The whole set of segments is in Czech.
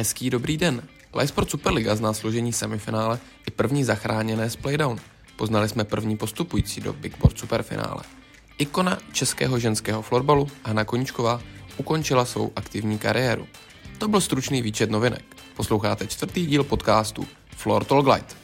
Hezký dobrý den. Sport Superliga zná složení semifinále i první zachráněné z playdown. Poznali jsme první postupující do Big Board superfinále. Ikona českého ženského florbalu Hanna Koničková ukončila svou aktivní kariéru. To byl stručný výčet novinek. Posloucháte čtvrtý díl podcastu Floor Talk Light.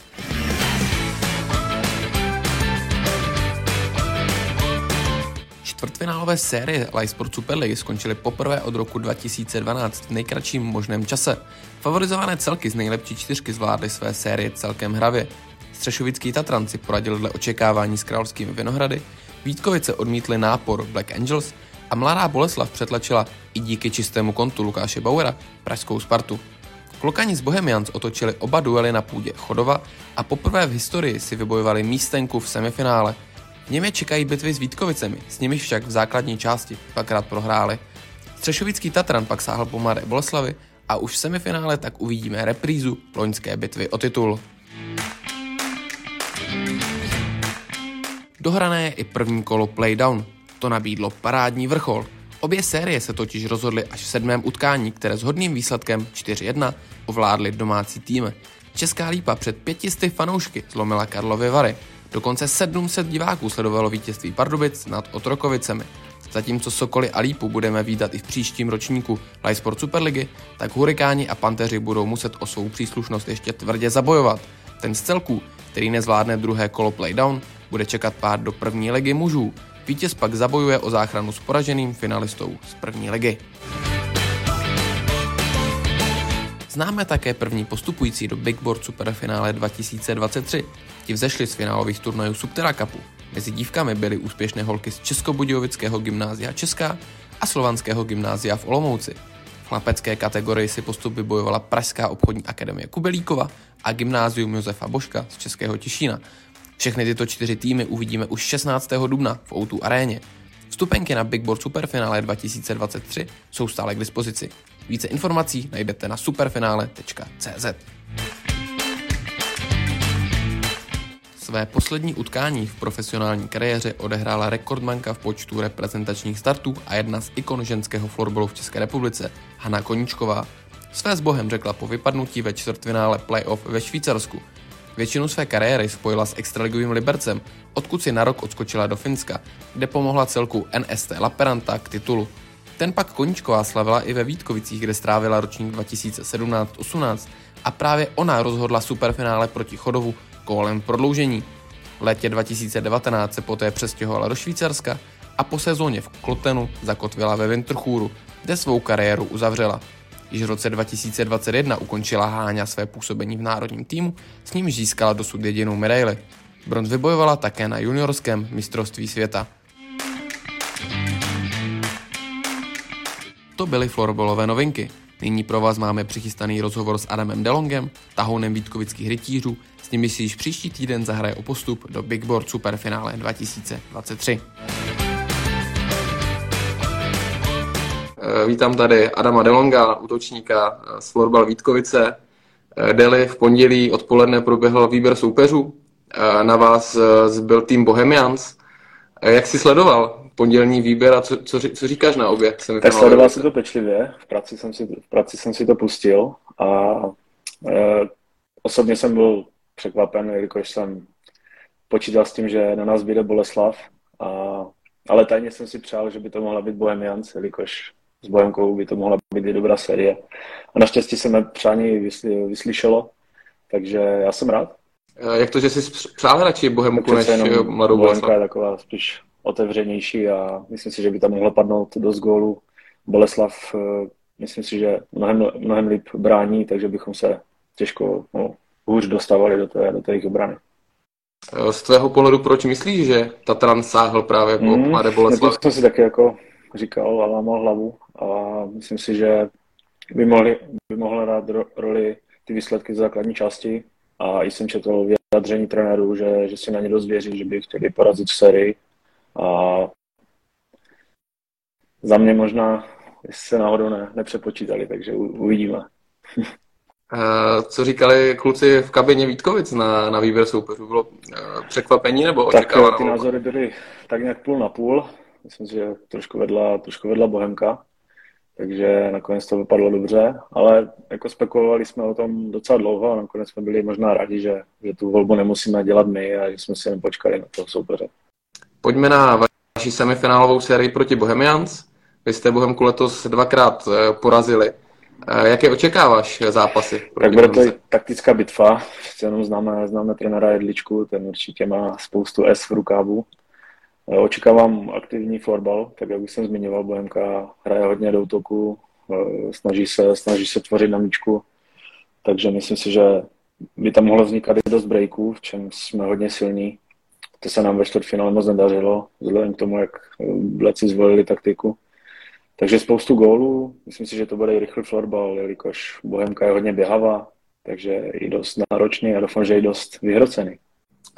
Čtvrtfinálové série Sport Superligy skončily poprvé od roku 2012 v nejkratším možném čase. Favorizované celky z nejlepší čtyřky zvládly své série celkem hravě. Střešovický Tatran si poradil dle očekávání s královskými Vinohrady, Vítkovice odmítli nápor Black Angels a mladá Boleslav přetlačila i díky čistému kontu Lukáše Bauera pražskou Spartu. Klokani z Bohemians otočili oba duely na půdě Chodova a poprvé v historii si vybojovali místenku v semifinále – v něm je čekají bitvy s Vítkovicemi, s nimi však v základní části dvakrát prohráli. Střešovický Tatran pak sáhl po Mladé Boleslavy a už v semifinále tak uvidíme reprízu loňské bitvy o titul. Dohrané je i první kolo playdown. To nabídlo parádní vrchol. Obě série se totiž rozhodly až v sedmém utkání, které s hodným výsledkem 4-1 ovládly domácí tým. Česká lípa před pětisty fanoušky zlomila Karlovy Vary Dokonce 700 diváků sledovalo vítězství Pardubic nad Otrokovicemi. Zatímco Sokoly a Lípu budeme výdat i v příštím ročníku Sport Superligy, tak Hurikáni a Panteři budou muset o svou příslušnost ještě tvrdě zabojovat. Ten z celků, který nezvládne druhé kolo playdown, bude čekat pár do první ligy mužů. Vítěz pak zabojuje o záchranu s poraženým finalistou z první ligy. Známe také první postupující do Big Board Superfinále 2023. Ti vzešli z finálových turnajů Subterra Cupu. Mezi dívkami byly úspěšné holky z Českobudějovického gymnázia Česká a Slovanského gymnázia v Olomouci. V chlapecké kategorii si postup vybojovala Pražská obchodní akademie Kubelíkova a gymnázium Josefa Božka z Českého Těšína. Všechny tyto čtyři týmy uvidíme už 16. dubna v O2 aréně. Vstupenky na Big Board Superfinále 2023 jsou stále k dispozici. Více informací najdete na superfinále.cz. Své poslední utkání v profesionální kariéře odehrála rekordmanka v počtu reprezentačních startů a jedna z ikon ženského florbalu v České republice, Hanna Koničková. Své s bohem řekla po vypadnutí ve čtvrtfinále playoff ve Švýcarsku. Většinu své kariéry spojila s extraligovým Libercem, odkud si na rok odskočila do Finska, kde pomohla celku NST Laperanta k titulu. Ten pak Koničková slavila i ve Vítkovicích, kde strávila ročník 2017-18 a právě ona rozhodla superfinále proti Chodovu kolem prodloužení. V létě 2019 se poté přestěhovala do Švýcarska a po sezóně v Klotenu zakotvila ve Winterchuru, kde svou kariéru uzavřela. Již v roce 2021 ukončila Háňa své působení v národním týmu, s ním získala dosud jedinou medaili. Bronz vybojovala také na juniorském mistrovství světa. To byly florbalové novinky. Nyní pro vás máme přichystaný rozhovor s Adamem Delongem, tahounem Vítkovických rytířů, s nimi si již příští týden zahraje o postup do Big Board Superfinále 2023. Eh, vítám tady Adama Delonga, útočníka z Florbal Vítkovice. Eh, Deli v pondělí odpoledne proběhl výběr soupeřů. Eh, na vás zbyl tým Bohemians. Jak jsi sledoval pondělní výběr a co, co, co říkáš na obě? Tak sledoval si to pečlivě, v práci jsem si, v práci jsem si to pustil a e, osobně jsem byl překvapen, jelikož jsem počítal s tím, že na nás vyjde Boleslav, a, ale tajně jsem si přál, že by to mohla být Bohemians, jelikož s Bohemkou by to mohla být i dobrá série. A naštěstí se mé přání vysly, vyslyšelo, takže já jsem rád. Jak to, že jsi přál radši Bohemku než mladou Boleslav? je taková spíš otevřenější a myslím si, že by tam mohlo padnout dost gólu. Boleslav, eh, myslím si, že mnohem, mnohem líp brání, takže bychom se těžko no, hůř dostávali do té, do té jejich obrany. Eh, z tvého pohledu, proč myslíš, že Tatran sáhl právě po mm, Mladé Boleslav? To jsem si taky jako říkal a lámal hlavu a myslím si, že by, mohli, by mohla hrát roli ty výsledky z základní části a i jsem četl vyjádření trenérů, že, že si na ně dost věří, že by chtěli porazit v sérii a za mě možná se náhodou ne, nepřepočítali, takže uvidíme. Co říkali kluci v kabině Vítkovic na, na výběr soupeřů? Bylo eh, překvapení nebo Tak ty názory byly tak nějak půl na půl. Myslím si, že trošku vedla, trošku vedla Bohemka. takže nakonec to vypadlo dobře, ale jako spekulovali jsme o tom docela dlouho a nakonec jsme byli možná rádi, že, že tu volbu nemusíme dělat my a že jsme si jen počkali na toho soupeře. Pojďme na vaši semifinálovou sérii proti Bohemians. Vy jste Bohemku letos dvakrát eh, porazili. Eh, jaké očekáváš zápasy? Tak bude to taktická bitva. Jenom známe, známe trenéra Jedličku, ten určitě má spoustu S v rukávu. Eh, očekávám aktivní florbal, tak jak už jsem zmiňoval, Bohemka hraje hodně do útoku, snaží se, snaží se tvořit na míčku, takže myslím si, že by tam mohlo vznikat i dost breaků, v čem jsme hodně silní. To se nám ve čtvrtfinále moc nedařilo, vzhledem k tomu, jak Bleci zvolili taktiku. Takže spoustu gólů, myslím si, že to bude i rychlý florbal, jelikož Bohemka je hodně běhavá, takže i dost náročný a doufám, že i dost vyhrocený.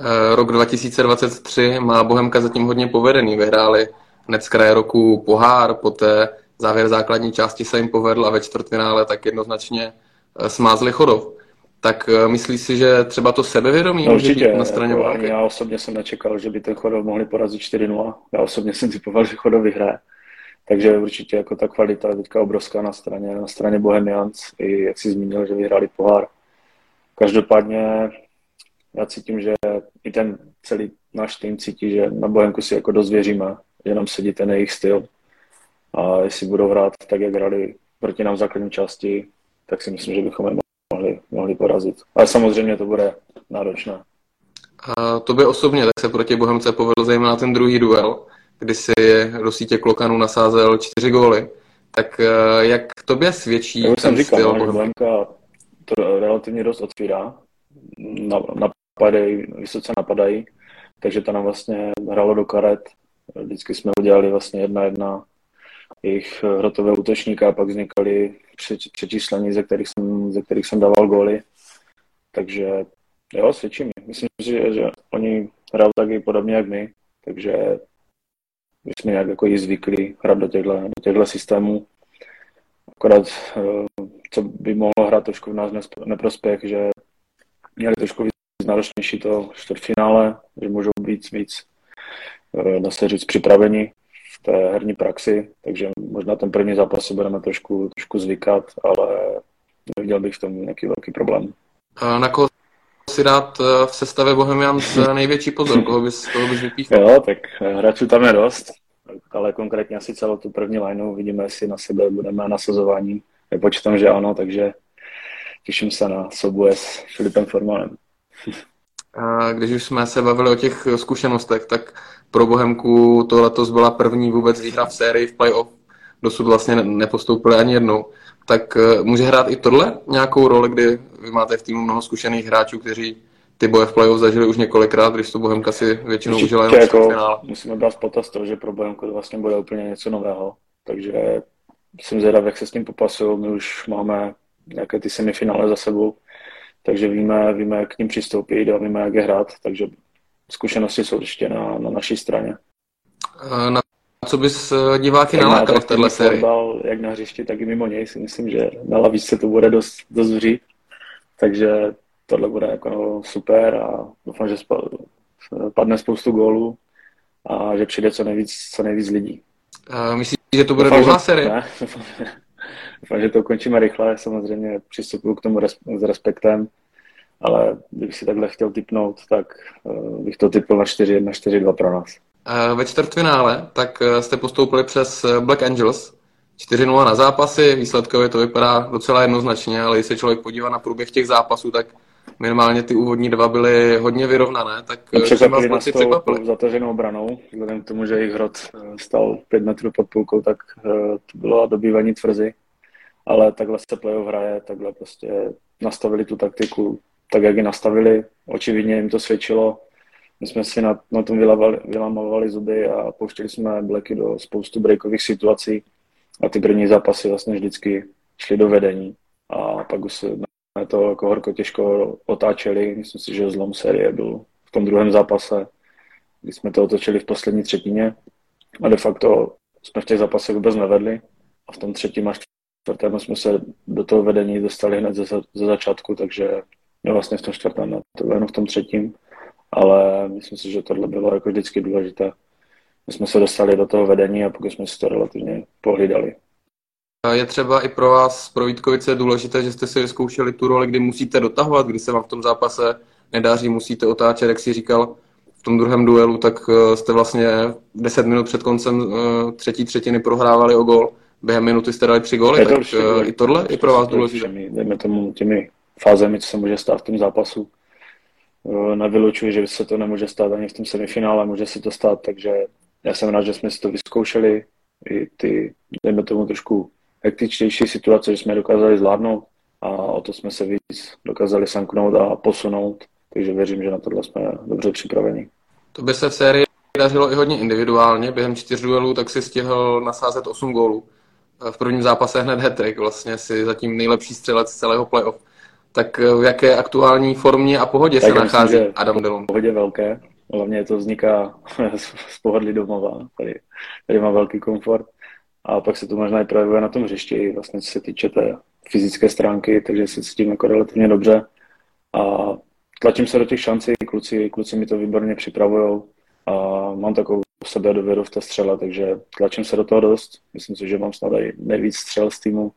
Eh, rok 2023 má Bohemka zatím hodně povedený. Vyhráli hned z kraje roku pohár, poté závěr základní části se jim povedl a ve čtvrtfinále tak jednoznačně eh, smázli chodov. Tak eh, myslíš si, že třeba to sebevědomí no, může být na straně jako, Já osobně jsem nečekal, že by ten chodov mohli porazit 4-0. Já osobně jsem typoval, že chodov vyhraje. Takže určitě jako ta kvalita je teďka obrovská na straně, na straně Bohemians, i jak si zmínil, že vyhráli pohár. Každopádně já cítím, že i ten celý náš tým cítí, že na Bohemku si jako dost věříme, že nám sedí ten jejich styl. A jestli budou hrát tak, jak hrali proti nám v základní části, tak si myslím, že bychom je mohli, mohli porazit. Ale samozřejmě to bude náročné. A to by osobně tak se proti Bohemce povedl zejména ten druhý duel kdy si do sítě Klokanů nasázel čtyři góly. Tak eh, jak tobě svědčí Jak jsem říkal, styl? No, Bohemka to relativně dost otvírá, napadají, vysoce napadají, takže to nám vlastně hralo do karet. Vždycky jsme udělali vlastně jedna jedna jejich hrotové útočníka a pak vznikaly přečíslení, ze kterých jsem, ze kterých jsem dával góly. Takže jo, svědčí mi. Myslím si, že, že oni hrajou taky podobně jak my, takže my jsme nějak jako i zvyklí hrát do těchto, do těchto systémů. Akorát, eh, co by mohlo hrát trošku v nás neprospěch, že měli trošku víc náročnější to čtvrtfinále, že můžou být víc, eh, dá se říct, připraveni v té herní praxi, takže možná ten první zápas si budeme trošku, trošku zvykat, ale neviděl bych v tom nějaký velký problém. A na koho si dát eh, v sestavě Bohemians největší pozor? Koho bys, koho bys vypíchl? Jo, tak hráčů tam je dost, ale konkrétně asi celou tu první lineu vidíme, jestli na sebe budeme nasazování. Nepočítám, že ano, takže těším se na souboje s Filipem Formanem. A když už jsme se bavili o těch zkušenostech, tak pro Bohemku to letos byla první vůbec výhra v sérii v playoff. Dosud vlastně nepostoupili ani jednou tak eh, může hrát i tohle nějakou roli, kdy vy máte v týmu mnoho zkušených hráčů, kteří ty boje v playoff zažili už několikrát, když to Bohemka si většinou Určitě užila jenom jako finále. Musíme brát potaz to, že pro Bohemku to vlastně bude úplně něco nového, takže jsem zvědav, jak se s tím popasují. My už máme nějaké ty semifinále za sebou, takže víme, víme, jak k ním přistoupit a víme, jak je hrát, takže zkušenosti jsou určitě na, na naší straně. Eh, na co bys eh, diváky tak nalákal v téhle sérii? Fotbal, jak na hřišti, tak i mimo něj si myslím, že na lavičce to bude dost, dost vřít. Takže tohle bude jako super a doufám, že padne spoustu gólů a že přijde co nejvíc, co nejvíc lidí. A myslíš, že to bude dlouhá série? Ne, doufám, že to ukončíme rychle, samozřejmě přistupuju k tomu res, s respektem, ale kdybych si takhle chtěl typnout, tak uh, bych to typl na 4-1, 4-2 pro nás. Eh, ve čtvrtfinále, tak eh, jste postoupili přes eh, Black Angels. 4-0 na zápasy, výsledkově to vypadá docela jednoznačně, ale když se člověk podívá na průběh těch zápasů, tak minimálně ty úvodní dva byly hodně vyrovnané, tak překvapili. nás tou zataženou obranou, vzhledem k tomu, že jejich hrot stal pět metrů pod půlkou, tak to bylo dobývaní tvrzy, ale takhle se playoff hraje, takhle prostě nastavili tu taktiku tak, jak ji nastavili, očividně jim to svědčilo, my jsme si na, na tom vylamovali zuby a pouštěli jsme Blacky do spoustu breakových situací. A ty první zápasy vlastně vždycky šly do vedení. A pak už jsme to jako horko těžko otáčeli. Myslím si, že zlom série byl v tom druhém zápase, kdy jsme to otočili v poslední třetině. A de facto jsme v těch zápasech vůbec nevedli. A v tom třetím až čtvrtém jsme se do toho vedení dostali hned ze, ze začátku, takže no vlastně v tom čtvrtém, to bylo jenom v tom třetím ale myslím si, že tohle bylo jako vždycky důležité. My jsme se dostali do toho vedení a pokud jsme si to relativně pohlídali. je třeba i pro vás, pro Vítkovice, důležité, že jste si vyzkoušeli tu roli, kdy musíte dotahovat, kdy se vám v tom zápase nedaří, musíte otáčet, jak si říkal v tom druhém duelu, tak eh, jste vlastně 10 minut před koncem eh, třetí třetiny prohrávali o gol. Během minuty jste dali tři góly, tak to i tohle je pro vás důležité. Dejme tomu těmi fázemi, co se může stát v tom zápasu. Nevylučuji, že se to nemůže stát ani v tom semifinále, může se to stát, takže já jsem rád, že jsme si to vyzkoušeli, i ty, dejme tomu trošku hektičtější situace, že jsme dokázali zvládnout a o to jsme se víc dokázali sanknout a posunout, takže věřím, že na tohle jsme dobře připraveni. To by se v sérii dařilo i hodně individuálně, během čtyř duelů tak si stihl nasázet 8 gólů. V prvním zápase hned hetrik, vlastně si zatím nejlepší střelec celého playoff. Tak v jaké aktuální formě a pohodě tak se nachází myslím, Adam Delon? Pohodě velké, hlavně to vzniká z pohodlí domova, tady, tady má velký komfort. A pak se to možná i projevuje na tom hřišti, vlastně co se týče té fyzické stránky, takže se cítím jako relativně dobře. A tlačím se do těch šancí, kluci, kluci mi to výborně připravují. A mám takovou sebe dověru v té střele, takže tlačím se do toho dost. Myslím si, že mám snad i nejvíc střel z týmu,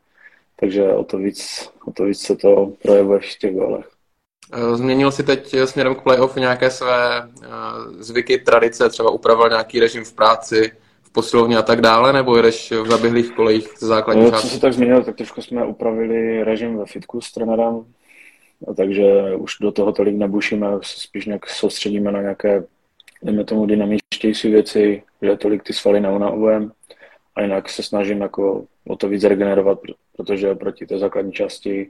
takže o to víc, o to víc se to projevuje v těch gólech. Eh, změnil si teď směrem k playoff nějaké své eh, zvyky, tradice, třeba upravil nějaký režim v práci, v posilovně a tak dále, nebo jedeš v zaběhlých kolejích ze základní no, Co se tak změnil, tak trošku jsme upravili režim ve fitku s trenérem, takže už do toho tolik nebušíme, spíš nějak soustředíme na nějaké, dejme tomu, dynamičtější věci, že tolik ty svaly neunavujeme a jinak se snažím jako o to víc regenerovat, protože proti té základní části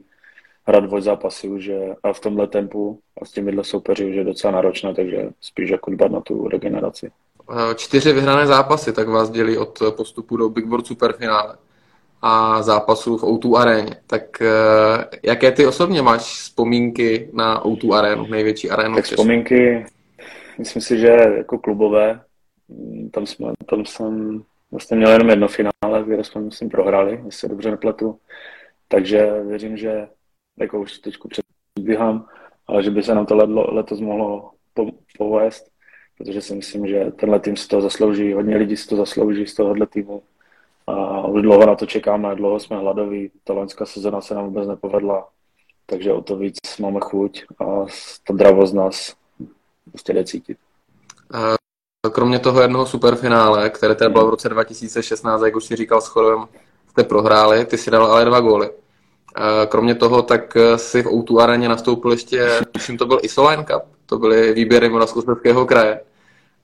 hrát dvoj zápasy už je, a v tomhle tempu a s těmihle soupeři už je docela náročné, takže spíš jako dbat na tu regeneraci. Eh, čtyři vyhrané zápasy, tak vás dělí od postupu do Big Board Superfinále a zápasů v O2 aréně. Tak eh, jaké ty osobně máš vzpomínky na O2 arénu, největší arénu? Tak vzpomínky, myslím si, že jako klubové, tam, jsme, tam jsem vlastně měl jenom jedno finále, které jsme, myslím, prohráli, jestli se dobře nepletu. Takže věřím, že jako už teď předbíhám, ale že by se nám to letos mohlo povést, protože si myslím, že tenhle tým si to zaslouží, hodně lidí si to zaslouží z tohohle týmu a už dlouho na to čekáme, dlouho jsme hladoví, ta loňská sezona se nám vůbec nepovedla, takže o to víc máme chuť a ta dravost nás prostě jde cítit. Kromě toho jednoho superfinále, které teda bylo v roce 2016, jak už si říkal s Chodem, jste prohráli, ty si dal ale dva góly. Kromě toho, tak si v O2 areně nastoupil ještě, myslím, to byl i Soline Cup, to byly výběry Moravskoslezského kraje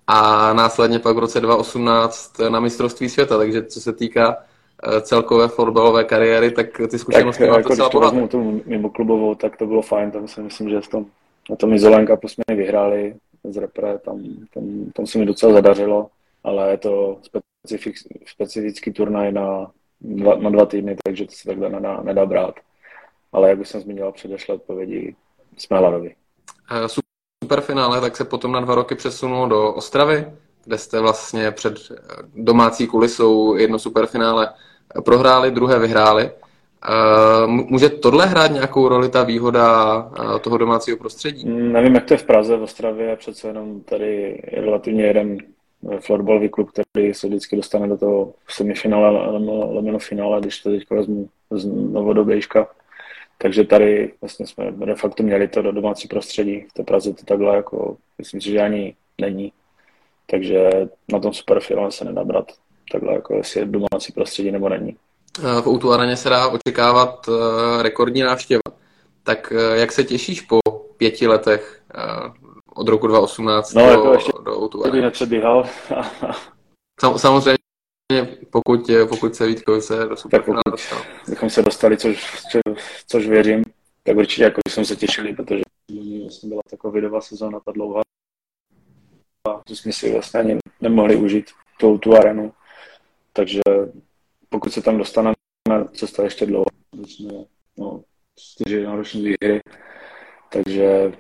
a následně pak v roce 2018 na mistrovství světa, takže co se týká eh, celkové fotbalové kariéry, tak ty zkušenosti tak, máte jako docela bohaté. Tu mimo klubovou, tak to bylo fajn, tam si myslím, že v tom, na tom Izolen Cupu jsme vyhráli z repre, tam, tam, tam se mi docela zadařilo, ale je to specifik, specifický turnaj na dva, na dva týdny, takže to se takhle nedá, nedá brát. Ale jak už jsem zmínil předešlé odpovědi, jsme. Eh, superfinále, tak se potom na dva roky přesunul do Ostravy, kde jste vlastně před domácí kulisou jedno superfinále prohráli, druhé vyhráli. Eh, může tohle hrát nějakou roli, ta výhoda eh, toho domácího prostředí? Mm, nevím, jak to je v Praze, v Ostravě, přece jenom tady je relativně jeden florbalový klub, který se vždycky dostane do toho semifinále, lomeno finále, když to teď vezmu z novodobějška. Takže tady vlastně jsme de facto měli to do domácí prostředí. V té Praze to takhle jako, myslím si, že ani není. Takže na tom superfinále se nedá brát takhle, jako jestli je domácí prostředí nebo není. V Outu Areně se dá očekávat eh, rekordní návštěva. Tak eh, jak se těšíš po pěti letech eh, od roku 2018 no, do, jako ještě do Outu Areny? nepředbíhal. Samozřejmě pokud, pokud se Vítkovice do superfinále dostal. Bychom se dostali, což, co, což věřím, tak určitě jako jsme se těšili, protože vlastně byla taková vidová sezóna, ta dlouhá, že jsme si vlastně ani nemohli užít tu, tu arenu. Takže pokud se tam dostaneme, cesta ještě dlouho, jsme no, čtyři náročné výhry, takže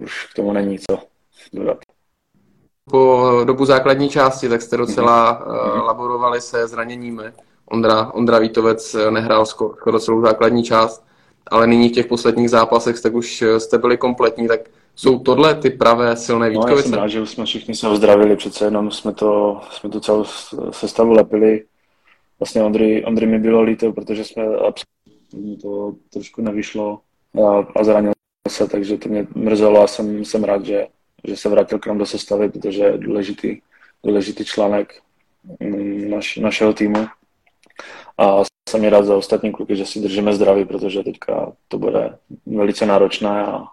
už k tomu není co dodat po dobu základní části, tak jste docela mm-hmm. laborovali se zraněními. Ondra, Ondra Vítovec eh, nehrál skoro celou základní část, ale nyní v těch posledních zápasech tak už eh, jste byli kompletní, tak jsou tohle ty pravé silné Vítkovice? No, já jsem rád, že jsme všichni se ozdravili, přece jenom jsme to, jsme to celou sestavu lepili vlastně Ondry, Ondry mi bylo líto, protože jsme to trošku nevyšlo a, a zranil se, takže to mě mrzelo a jsem, jsem rád, že, že se vrátil k nám do sestavy, protože je důležitý, důležitý článek mm, naš, našeho týmu. A jsem rád za ostatní kluky, že si držíme zdraví, protože teďka to bude velice náročné. A...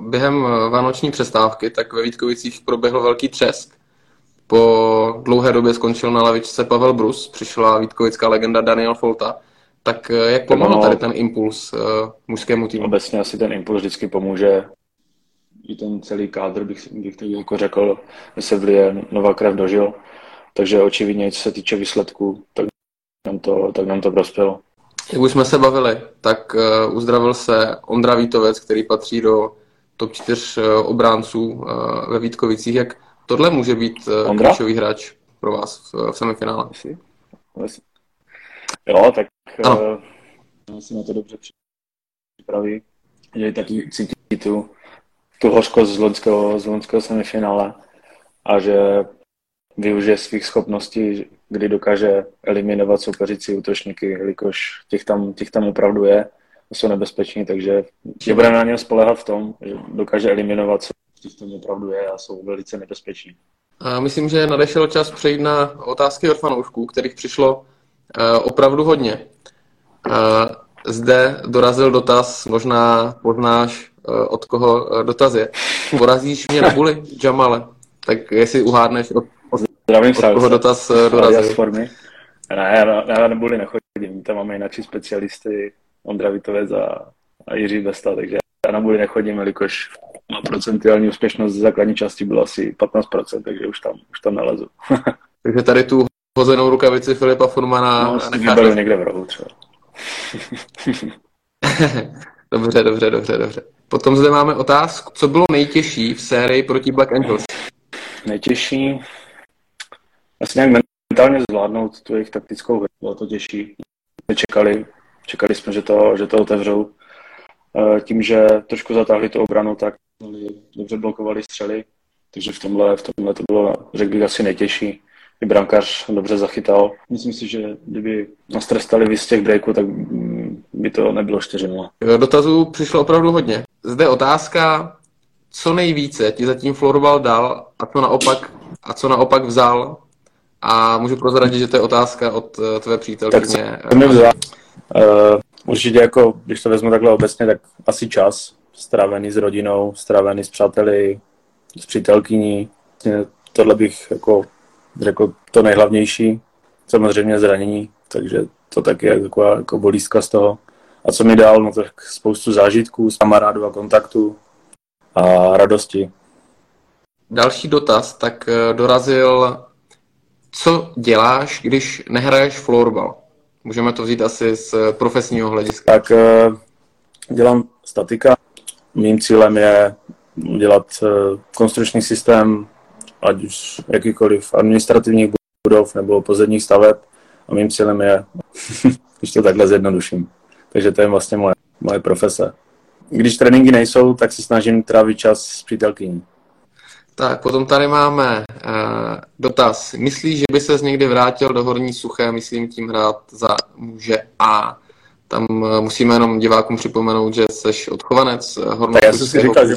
Během vánoční přestávky tak ve Vítkovicích proběhl velký třesk. Po dlouhé době skončil na lavičce Pavel Brus, přišla vítkovická legenda Daniel Folta. Tak eh, jak pomohl tady ten impuls uh, mužskému týmu? Obecně asi ten impuls vždycky pomůže. I ten celý kádr bych, bych tak jako řekl, že se vlije nová krev dožil. Takže očividně, co se týče výsledků, tak nám to, tak nám to prospělo. Jak už jsme se bavili, tak uh, uzdravil se Ondra Vítovec, který patří do top 4 uh, obránců uh, ve Vítkovicích. Jak tohle může být uh, klíčový hráč pro vás v, v semifinále? Jo, tak uh, si na to dobře připraví, že taky cítí tu, tu hořkost z loňského, z loňského semifinále a že využije svých schopností, kdy dokáže eliminovat soupeřící útočníky, jelikož těch tam, těch tam opravdu je, jsou nebezpeční, takže je budeme na něm spolehat v tom, že dokáže eliminovat, co těch tam opravdu je a jsou velice nebezpeční. A myslím, že nadešel čas přejít na otázky od fanoušků, kterých přišlo uh, opravdu hodně. Uh, zde dorazil dotaz, možná poznáš, uh, od koho dotaz je. Porazíš mě na buli, Jamale? Tak jestli uhádneš, od Zdravím se. Koho dotaz eh, dorazil? formy. Ne, já, já na Buli nechodím, tam máme jinak specialisty Ondra Vitovec a, a Jiří Besta, takže já na Buli nechodím, jelikož má procentuální úspěšnost z základní části byla asi 15%, takže už tam, už tam nalezu. takže tady tu hozenou rukavici Filipa Furmana no, necháš... někde v rohu třeba. dobře, dobře, dobře, dobře. Potom zde máme otázku, co bylo nejtěžší v sérii proti Black Angels? Nejtěžší? asi nějak mentálně zvládnout tu jejich taktickou hru. Bylo to těžší. Nečekali, čekali jsme, že to, že to otevřou. Eh, tím, že trošku zatáhli tu obranu, tak dobře blokovali střely, takže v tomhle, v tomhle to bylo, řekl bych, asi nejtěžší. I brankář dobře zachytal. Myslím si, že kdyby nás trestali víc těch breaků, tak by to nebylo 4-0. Dotazů přišlo opravdu hodně. Zde otázka, co nejvíce ti zatím florbal dal a co naopak, a co naopak vzal a můžu prozradit, že to je otázka od uh, tvé přítelkyně. Tak mi vzal. Uh, určitě jako, když to vezmu takhle obecně, tak asi čas strávený s rodinou, strávený s přáteli, s přítelkyní. Tohle bych jako řekl to nejhlavnější. Samozřejmě zranění, takže to taky je taková jako bolístka z toho. A co mi dal, no tak spoustu zážitků, kamarádů a kontaktů a radosti. Další dotaz, tak eh, dorazil co děláš, když nehraješ florbal? Můžeme to vzít asi z profesního hlediska. Tak eh, dělám statika. Mým cílem je dělat eh, konstrukční systém, ať už jakýkoliv administrativních budov nebo pozemních staveb. A mým cílem je, když to takhle zjednoduším. Takže to je vlastně moje, moje profese. Když tréninky nejsou, tak se snažím trávit čas s přítelkyní. Tak, potom tady máme uh, dotaz. Myslíš, že by se někdy vrátil do Horní Suché, myslím tím hrát za muže A? Tam uh, musíme jenom divákům připomenout, že jsi odchovanec Horní Tak já jsem si říkal, že,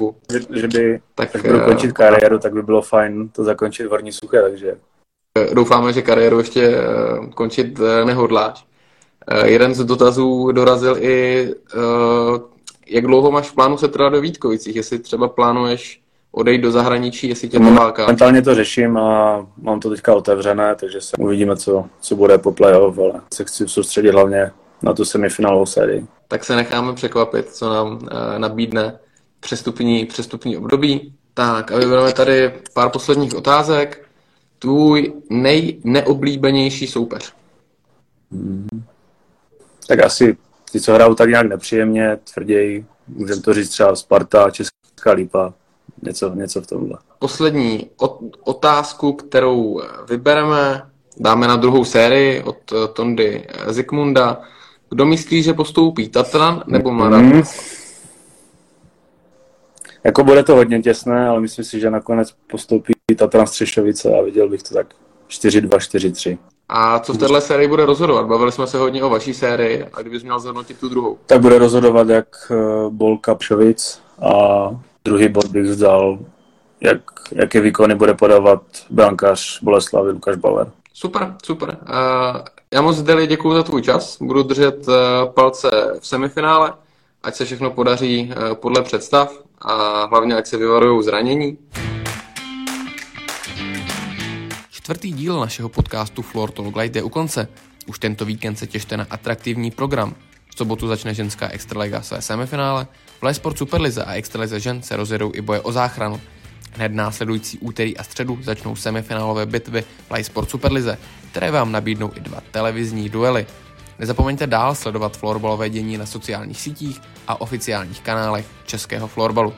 že by, tak, až budu končit kariéru, tak by bylo fajn to zakončit v Horní Suché, takže... Doufáme, že kariéru ještě uh, končit uh, nehodláš. Uh, jeden z dotazů dorazil i, uh, jak dlouho máš v plánu se teda do Vítkovicích, jestli třeba plánuješ odejít do zahraničí, jestli tě to láká? Momentálně to řeším a mám to teďka otevřené, takže se uvidíme, co, co bude po playoff, ale se chci soustředit hlavně na tu semifinálovou sérii. Tak se necháme překvapit, co nám uh, nabídne přestupní, přestupní období. Tak a vybereme tady pár posledních otázek. Tvůj nejneoblíbenější soupeř? Hmm. Tak asi ty, co hrajou tak nějak nepříjemně, tvrději, můžeme to říct třeba Sparta, Česká Lípa, něco, něco v tomhle. Poslední otázku, kterou vybereme, dáme na druhou sérii od eh, Tondy Zikmunda. Kdo myslí, že postoupí Tatran nebo Mladá mm. Jako bude to hodně těsné, ale myslím si, že nakonec postoupí Tatran Střešovice a viděl bych to tak 4-2, 4-3. A co v téhle sérii bude rozhodovat? Bavili jsme se hodně o vaší sérii a kdybys měl zhodnotit tu druhou? Tak bude rozhodovat jak eh, Bolka Pšovic a druhý bod bych vzdal, jak, jaké výkony bude podávat brankář Boleslavy Lukáš Bauer. Super, super. Uh, já moc Deli děkuji za tvůj čas. Budu držet uh, palce v semifinále, ať se všechno podaří podle představ a hlavně ať se vyvarují zranění. Čtvrtý díl našeho podcastu Floor Talk Light je u konce. Už tento víkend se těšte na atraktivní program. V sobotu začne ženská extraliga své semifinále, v Sport Superlize a extralize žen se rozjedou i boje o záchranu. Hned následující úterý a středu začnou semifinálové bitvy v Sport Superlize, které vám nabídnou i dva televizní duely. Nezapomeňte dál sledovat florbalové dění na sociálních sítích a oficiálních kanálech českého florbalu.